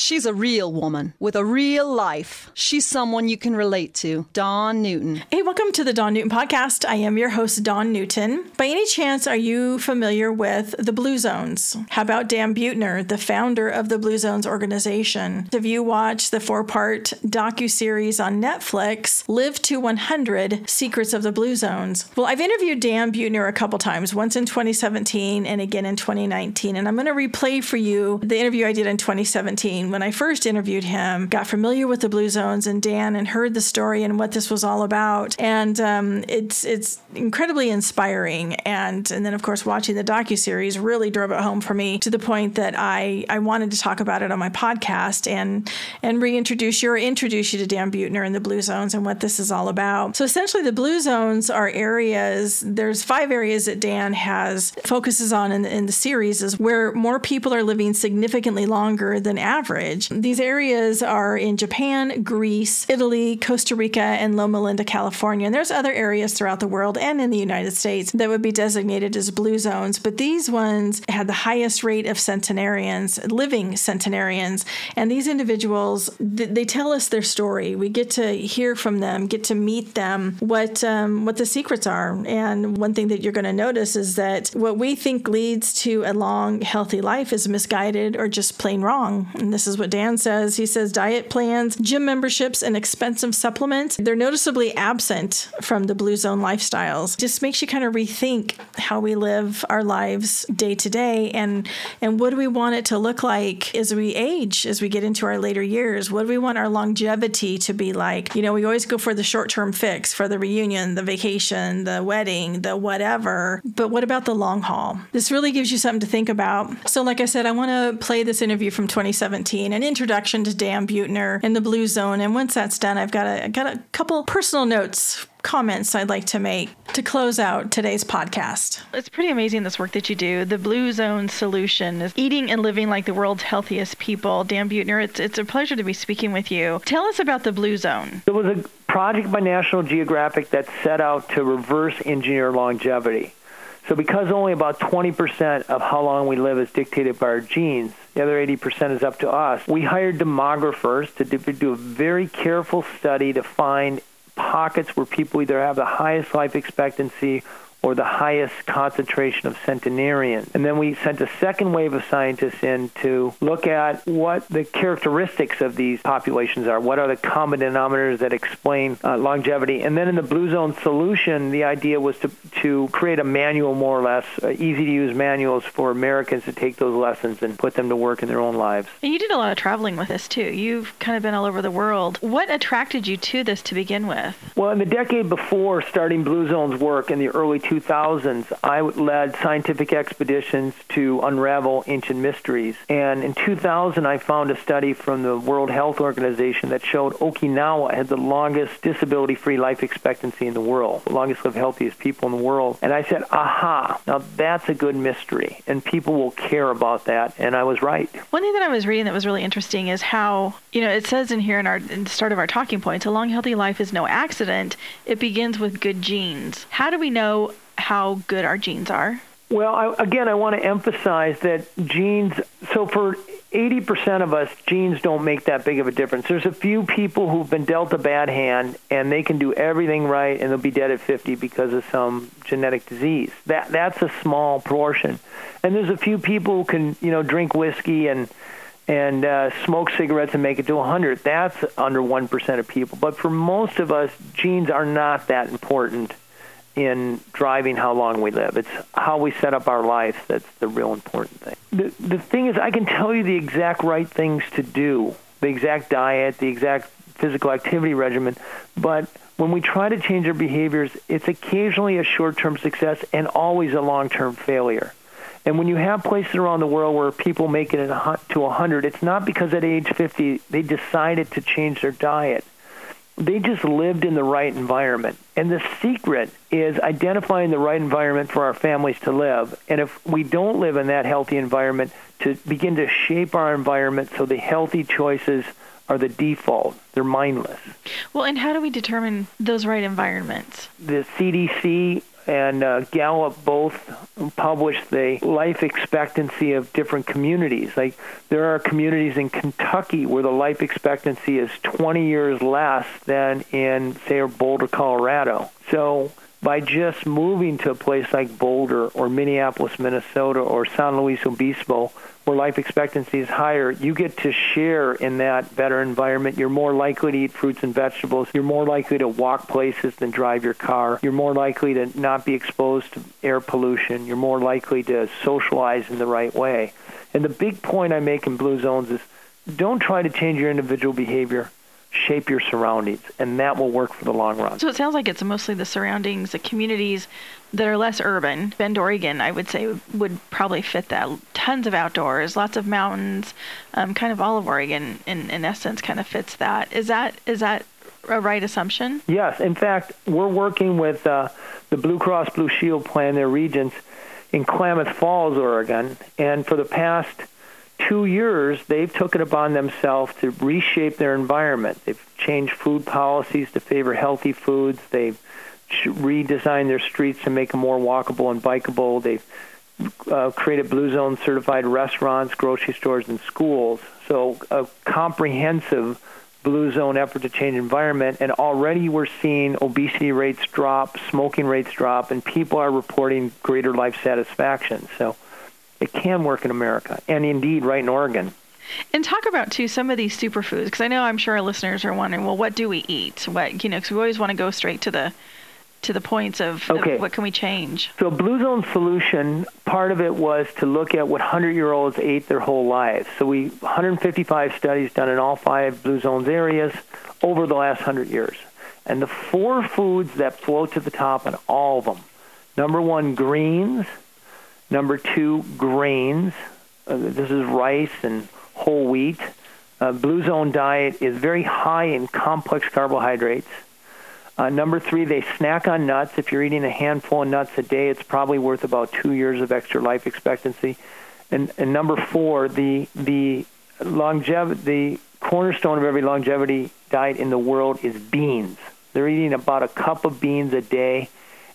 She's a real woman with a real life. She's someone you can relate to. Dawn Newton. Hey, welcome to the Dawn Newton podcast. I am your host, Dawn Newton. By any chance, are you familiar with the Blue Zones? How about Dan Buettner, the founder of the Blue Zones organization? Have you watched the four-part docu-series on Netflix, Live to 100: Secrets of the Blue Zones? Well, I've interviewed Dan Buettner a couple times, once in 2017 and again in 2019, and I'm going to replay for you the interview I did in 2017 when I first interviewed him. Got familiar with the Blue Zones and Dan, and heard the story and what this was all about, and um, it's it's incredibly inspiring. And and then of course watching the docu series really drove it home for me to the point that I I wanted to talk about it on my podcast and and reintroduce you or introduce you to Dan Buettner and the Blue Zones and what this is all about. So essentially, the Blue Zones are areas. There's five areas that Dan has focuses on in in the series is where more people are living significantly longer than average. These areas are in Japan, Greece, Italy, Costa Rica, and Loma Linda, California. And there's other areas throughout the world and in the United States that would be designated as blue zones, but these ones had the highest rate of centenarians, living centenarians. And these individuals, they tell us their story. We get to hear from them, get to meet them, what um, what the secrets are. And one thing that you're going to notice is that what we think leads to a long, healthy life is misguided or just plain wrong. And this is what Dan says. He says diet plans, gym memberships, and expensive supplements, they're noticeably absent from the Blue Zone lifestyles. Just makes you kind of rethink how we live our lives day to day and and what do we want it to look like as we age, as we get into our later years? What do we want our longevity to be like? You know, we always go for the short-term fix, for the reunion, the vacation, the wedding, the whatever. But what about the long haul? This really gives you something to think about. So like I said, I want to play this interview from 2017, an introduction to Dan Buettner and the Blue Zone. And once that's done, I've got a, I've got a couple personal notes comments I'd like to make to close out today's podcast. It's pretty amazing this work that you do. The Blue Zone Solution is eating and living like the world's healthiest people. Dan Buettner, it's, it's a pleasure to be speaking with you. Tell us about the Blue Zone. It was a project by National Geographic that set out to reverse engineer longevity. So, because only about 20% of how long we live is dictated by our genes, the other 80% is up to us. We hired demographers to do a very careful study to find pockets where people either have the highest life expectancy or the highest concentration of centenarians. And then we sent a second wave of scientists in to look at what the characteristics of these populations are. What are the common denominators that explain uh, longevity? And then in the Blue Zone solution, the idea was to, to create a manual, more or less, uh, easy to use manuals for Americans to take those lessons and put them to work in their own lives. And you did a lot of traveling with this too. You've kind of been all over the world. What attracted you to this to begin with? Well, in the decade before starting Blue Zone's work in the early 2000s, I led scientific expeditions to unravel ancient mysteries. And in 2000, I found a study from the World Health Organization that showed Okinawa had the longest disability free life expectancy in the world, the longest lived, healthiest people in the world. And I said, aha, now that's a good mystery, and people will care about that. And I was right. One thing that I was reading that was really interesting is how, you know, it says in here in, our, in the start of our talking points, a long, healthy life is no accident. It begins with good genes. How do we know how good our genes are? Well, I, again, I want to emphasize that genes, so for 80% of us, genes don't make that big of a difference. There's a few people who've been dealt a bad hand and they can do everything right and they'll be dead at 50 because of some genetic disease. That that's a small portion. And there's a few people who can, you know, drink whiskey and and uh, smoke cigarettes and make it to 100. That's under 1% of people. But for most of us, genes are not that important in driving how long we live. It's how we set up our life that's the real important thing. The, the thing is, I can tell you the exact right things to do, the exact diet, the exact physical activity regimen, but when we try to change our behaviors, it's occasionally a short term success and always a long term failure. And when you have places around the world where people make it to 100, it's not because at age 50 they decided to change their diet they just lived in the right environment. And the secret is identifying the right environment for our families to live. And if we don't live in that healthy environment, to begin to shape our environment so the healthy choices are the default. They're mindless. Well, and how do we determine those right environments? The CDC and uh, Gallup both published the life expectancy of different communities. Like there are communities in Kentucky where the life expectancy is 20 years less than in, say, Boulder, Colorado. So by just moving to a place like Boulder or Minneapolis, Minnesota, or San Luis Obispo, where life expectancy is higher, you get to share in that better environment. You're more likely to eat fruits and vegetables. You're more likely to walk places than drive your car. You're more likely to not be exposed to air pollution. You're more likely to socialize in the right way. And the big point I make in Blue Zones is don't try to change your individual behavior shape your surroundings, and that will work for the long run. So it sounds like it's mostly the surroundings, the communities that are less urban. Bend, Oregon, I would say, would probably fit that. Tons of outdoors, lots of mountains, um, kind of all of Oregon, in, in essence, kind of fits that. Is that is that a right assumption? Yes. In fact, we're working with uh, the Blue Cross Blue Shield plan, their Regence in Klamath Falls, Oregon, and for the past two years, they've taken upon themselves to reshape their environment. They've changed food policies to favor healthy foods. They've redesigned their streets to make them more walkable and bikeable. They've uh, created Blue Zone certified restaurants, grocery stores, and schools. So a comprehensive Blue Zone effort to change environment. And already we're seeing obesity rates drop, smoking rates drop, and people are reporting greater life satisfaction. So it can work in America, and indeed, right in Oregon. And talk about too some of these superfoods because I know I'm sure our listeners are wondering, well, what do we eat? What you know, because we always want to go straight to the to the points of, okay. of what can we change. So Blue Zone solution, part of it was to look at what 100 year olds ate their whole lives. So we 155 studies done in all five Blue Zones areas over the last 100 years, and the four foods that float to the top in all of them. Number one, greens. Number two, grains. Uh, this is rice and whole wheat. Uh, Blue Zone diet is very high in complex carbohydrates. Uh, number three, they snack on nuts. If you're eating a handful of nuts a day, it's probably worth about two years of extra life expectancy. And, and number four, the the longevity, the cornerstone of every longevity diet in the world is beans. They're eating about a cup of beans a day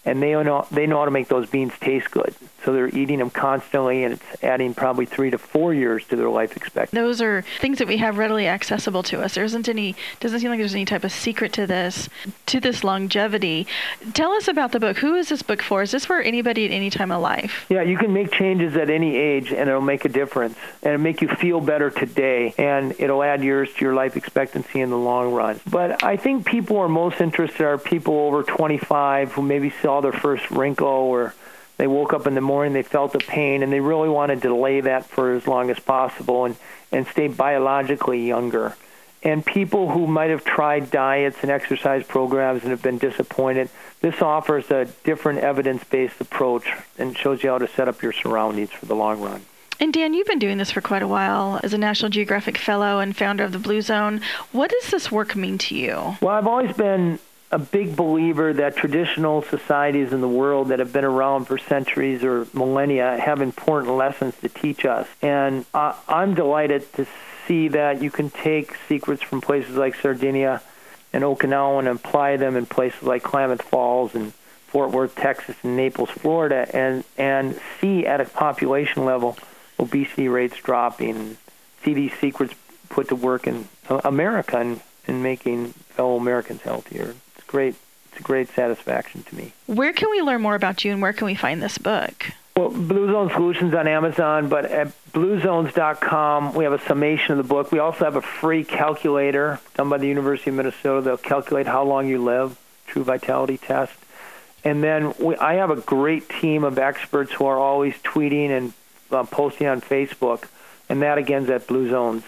and they know they know how to make those beans taste good. So they're eating them constantly, and it's adding probably three to four years to their life expectancy. Those are things that we have readily accessible to us. There isn't any doesn't seem like there's any type of secret to this to this longevity. Tell us about the book. Who is this book for? Is this for anybody at any time of life? Yeah, you can make changes at any age, and it'll make a difference, and it'll make you feel better today, and it'll add years to your life expectancy in the long run. But I think people are most interested are people over 25 who maybe saw their first wrinkle or they woke up in the morning, they felt the pain, and they really want to delay that for as long as possible and, and stay biologically younger. And people who might have tried diets and exercise programs and have been disappointed, this offers a different evidence based approach and shows you how to set up your surroundings for the long run. And Dan, you've been doing this for quite a while as a National Geographic Fellow and founder of the Blue Zone. What does this work mean to you? Well, I've always been a big believer that traditional societies in the world that have been around for centuries or millennia have important lessons to teach us. And uh, I'm delighted to see that you can take secrets from places like Sardinia and Okinawa and apply them in places like Klamath Falls and Fort Worth, Texas, and Naples, Florida, and and see at a population level obesity rates dropping. See these secrets put to work in America and in making fellow Americans healthier great it's a great satisfaction to me. Where can we learn more about you and where can we find this book? Well, Blue Zone Solutions on Amazon, but at bluezones.com, we have a summation of the book. We also have a free calculator done by the University of Minnesota. They'll calculate how long you live, true vitality test. And then we, I have a great team of experts who are always tweeting and uh, posting on Facebook. And that, again, is at Blue Zones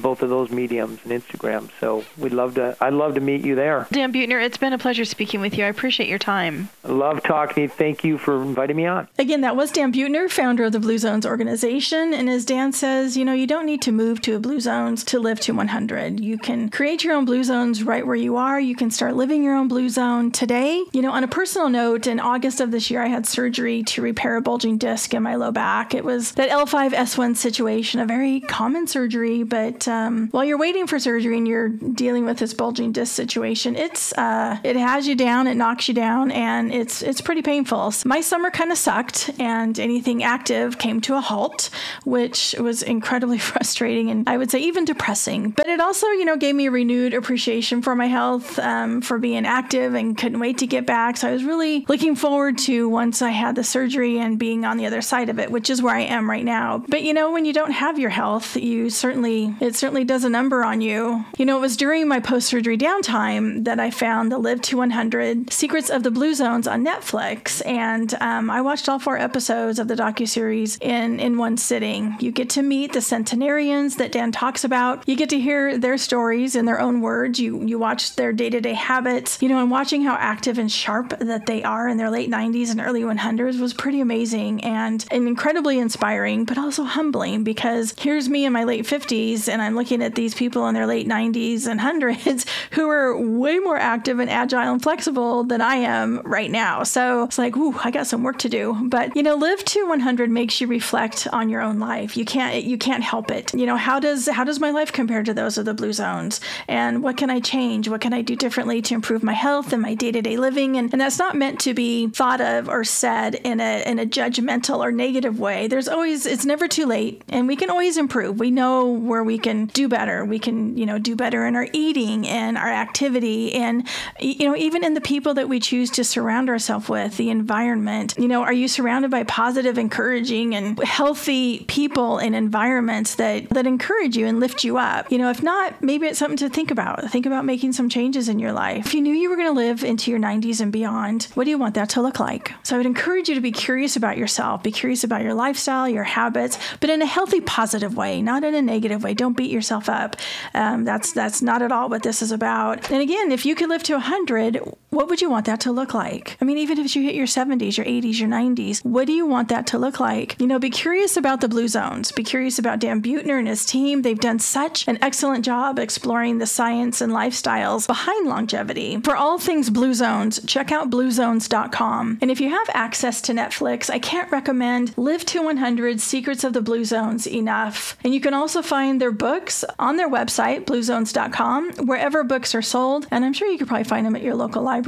both of those mediums and Instagram. So we'd love to. I'd love to meet you there. Dan Buettner, it's been a pleasure speaking with you. I appreciate your time. Love talking to you. Thank you for inviting me on. Again, that was Dan Buettner, founder of the Blue Zones organization. And as Dan says, you know, you don't need to move to a Blue Zones to live to 100. You can create your own Blue Zones right where you are. You can start living your own Blue Zone today. You know, on a personal note, in August of this year, I had surgery to repair a bulging disc in my low back. It was that L5S1 situation, a very common surgery, but Um, while you're waiting for surgery and you're dealing with this bulging disc situation, it's uh, it has you down, it knocks you down, and it's it's pretty painful. So my summer kind of sucked, and anything active came to a halt, which was incredibly frustrating and I would say even depressing. But it also, you know, gave me a renewed appreciation for my health, um, for being active, and couldn't wait to get back. So I was really looking forward to once I had the surgery and being on the other side of it, which is where I am right now. But you know, when you don't have your health, you certainly certainly does a number on you. You know, it was during my post-surgery downtime that I found the Live to 100 Secrets of the Blue Zones on Netflix, and um, I watched all four episodes of the docu series in in one sitting. You get to meet the centenarians that Dan talks about. You get to hear their stories in their own words. You you watch their day-to-day habits. You know, and watching how active and sharp that they are in their late 90s and early 100s was pretty amazing and, and incredibly inspiring, but also humbling because here's me in my late 50s and I'm looking at these people in their late 90s and hundreds who are way more active and agile and flexible than I am right now. So it's like, ooh, I got some work to do. But you know, live to 100 makes you reflect on your own life. You can't you can't help it. You know, how does how does my life compare to those of the blue zones? And what can I change? What can I do differently to improve my health and my day-to-day living? And, and that's not meant to be thought of or said in a in a judgmental or negative way. There's always it's never too late and we can always improve. We know where we can do better. We can, you know, do better in our eating and our activity and you know, even in the people that we choose to surround ourselves with, the environment. You know, are you surrounded by positive, encouraging and healthy people and environments that that encourage you and lift you up? You know, if not, maybe it's something to think about. Think about making some changes in your life. If you knew you were going to live into your 90s and beyond, what do you want that to look like? So I would encourage you to be curious about yourself, be curious about your lifestyle, your habits, but in a healthy, positive way, not in a negative way. Don't beat yourself up. Um, that's that's not at all what this is about. And again, if you could live to 100, what would you want that to look like? I mean, even if you hit your 70s, your 80s, your 90s, what do you want that to look like? You know, be curious about the blue zones. Be curious about Dan Buettner and his team. They've done such an excellent job exploring the science and lifestyles behind longevity. For all things blue zones, check out bluezones.com. And if you have access to Netflix, I can't recommend Live to 100 Secrets of the Blue Zones enough. And you can also find their books on their website, bluezones.com, wherever books are sold. And I'm sure you could probably find them at your local library.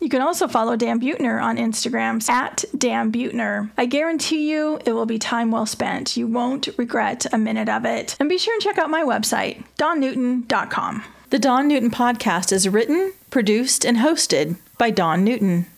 You can also follow Dan Buettner on Instagram at Dan Buettner. I guarantee you it will be time well spent. You won't regret a minute of it. And be sure and check out my website, dawnnewton.com. The Dawn Newton podcast is written, produced, and hosted by Dawn Newton.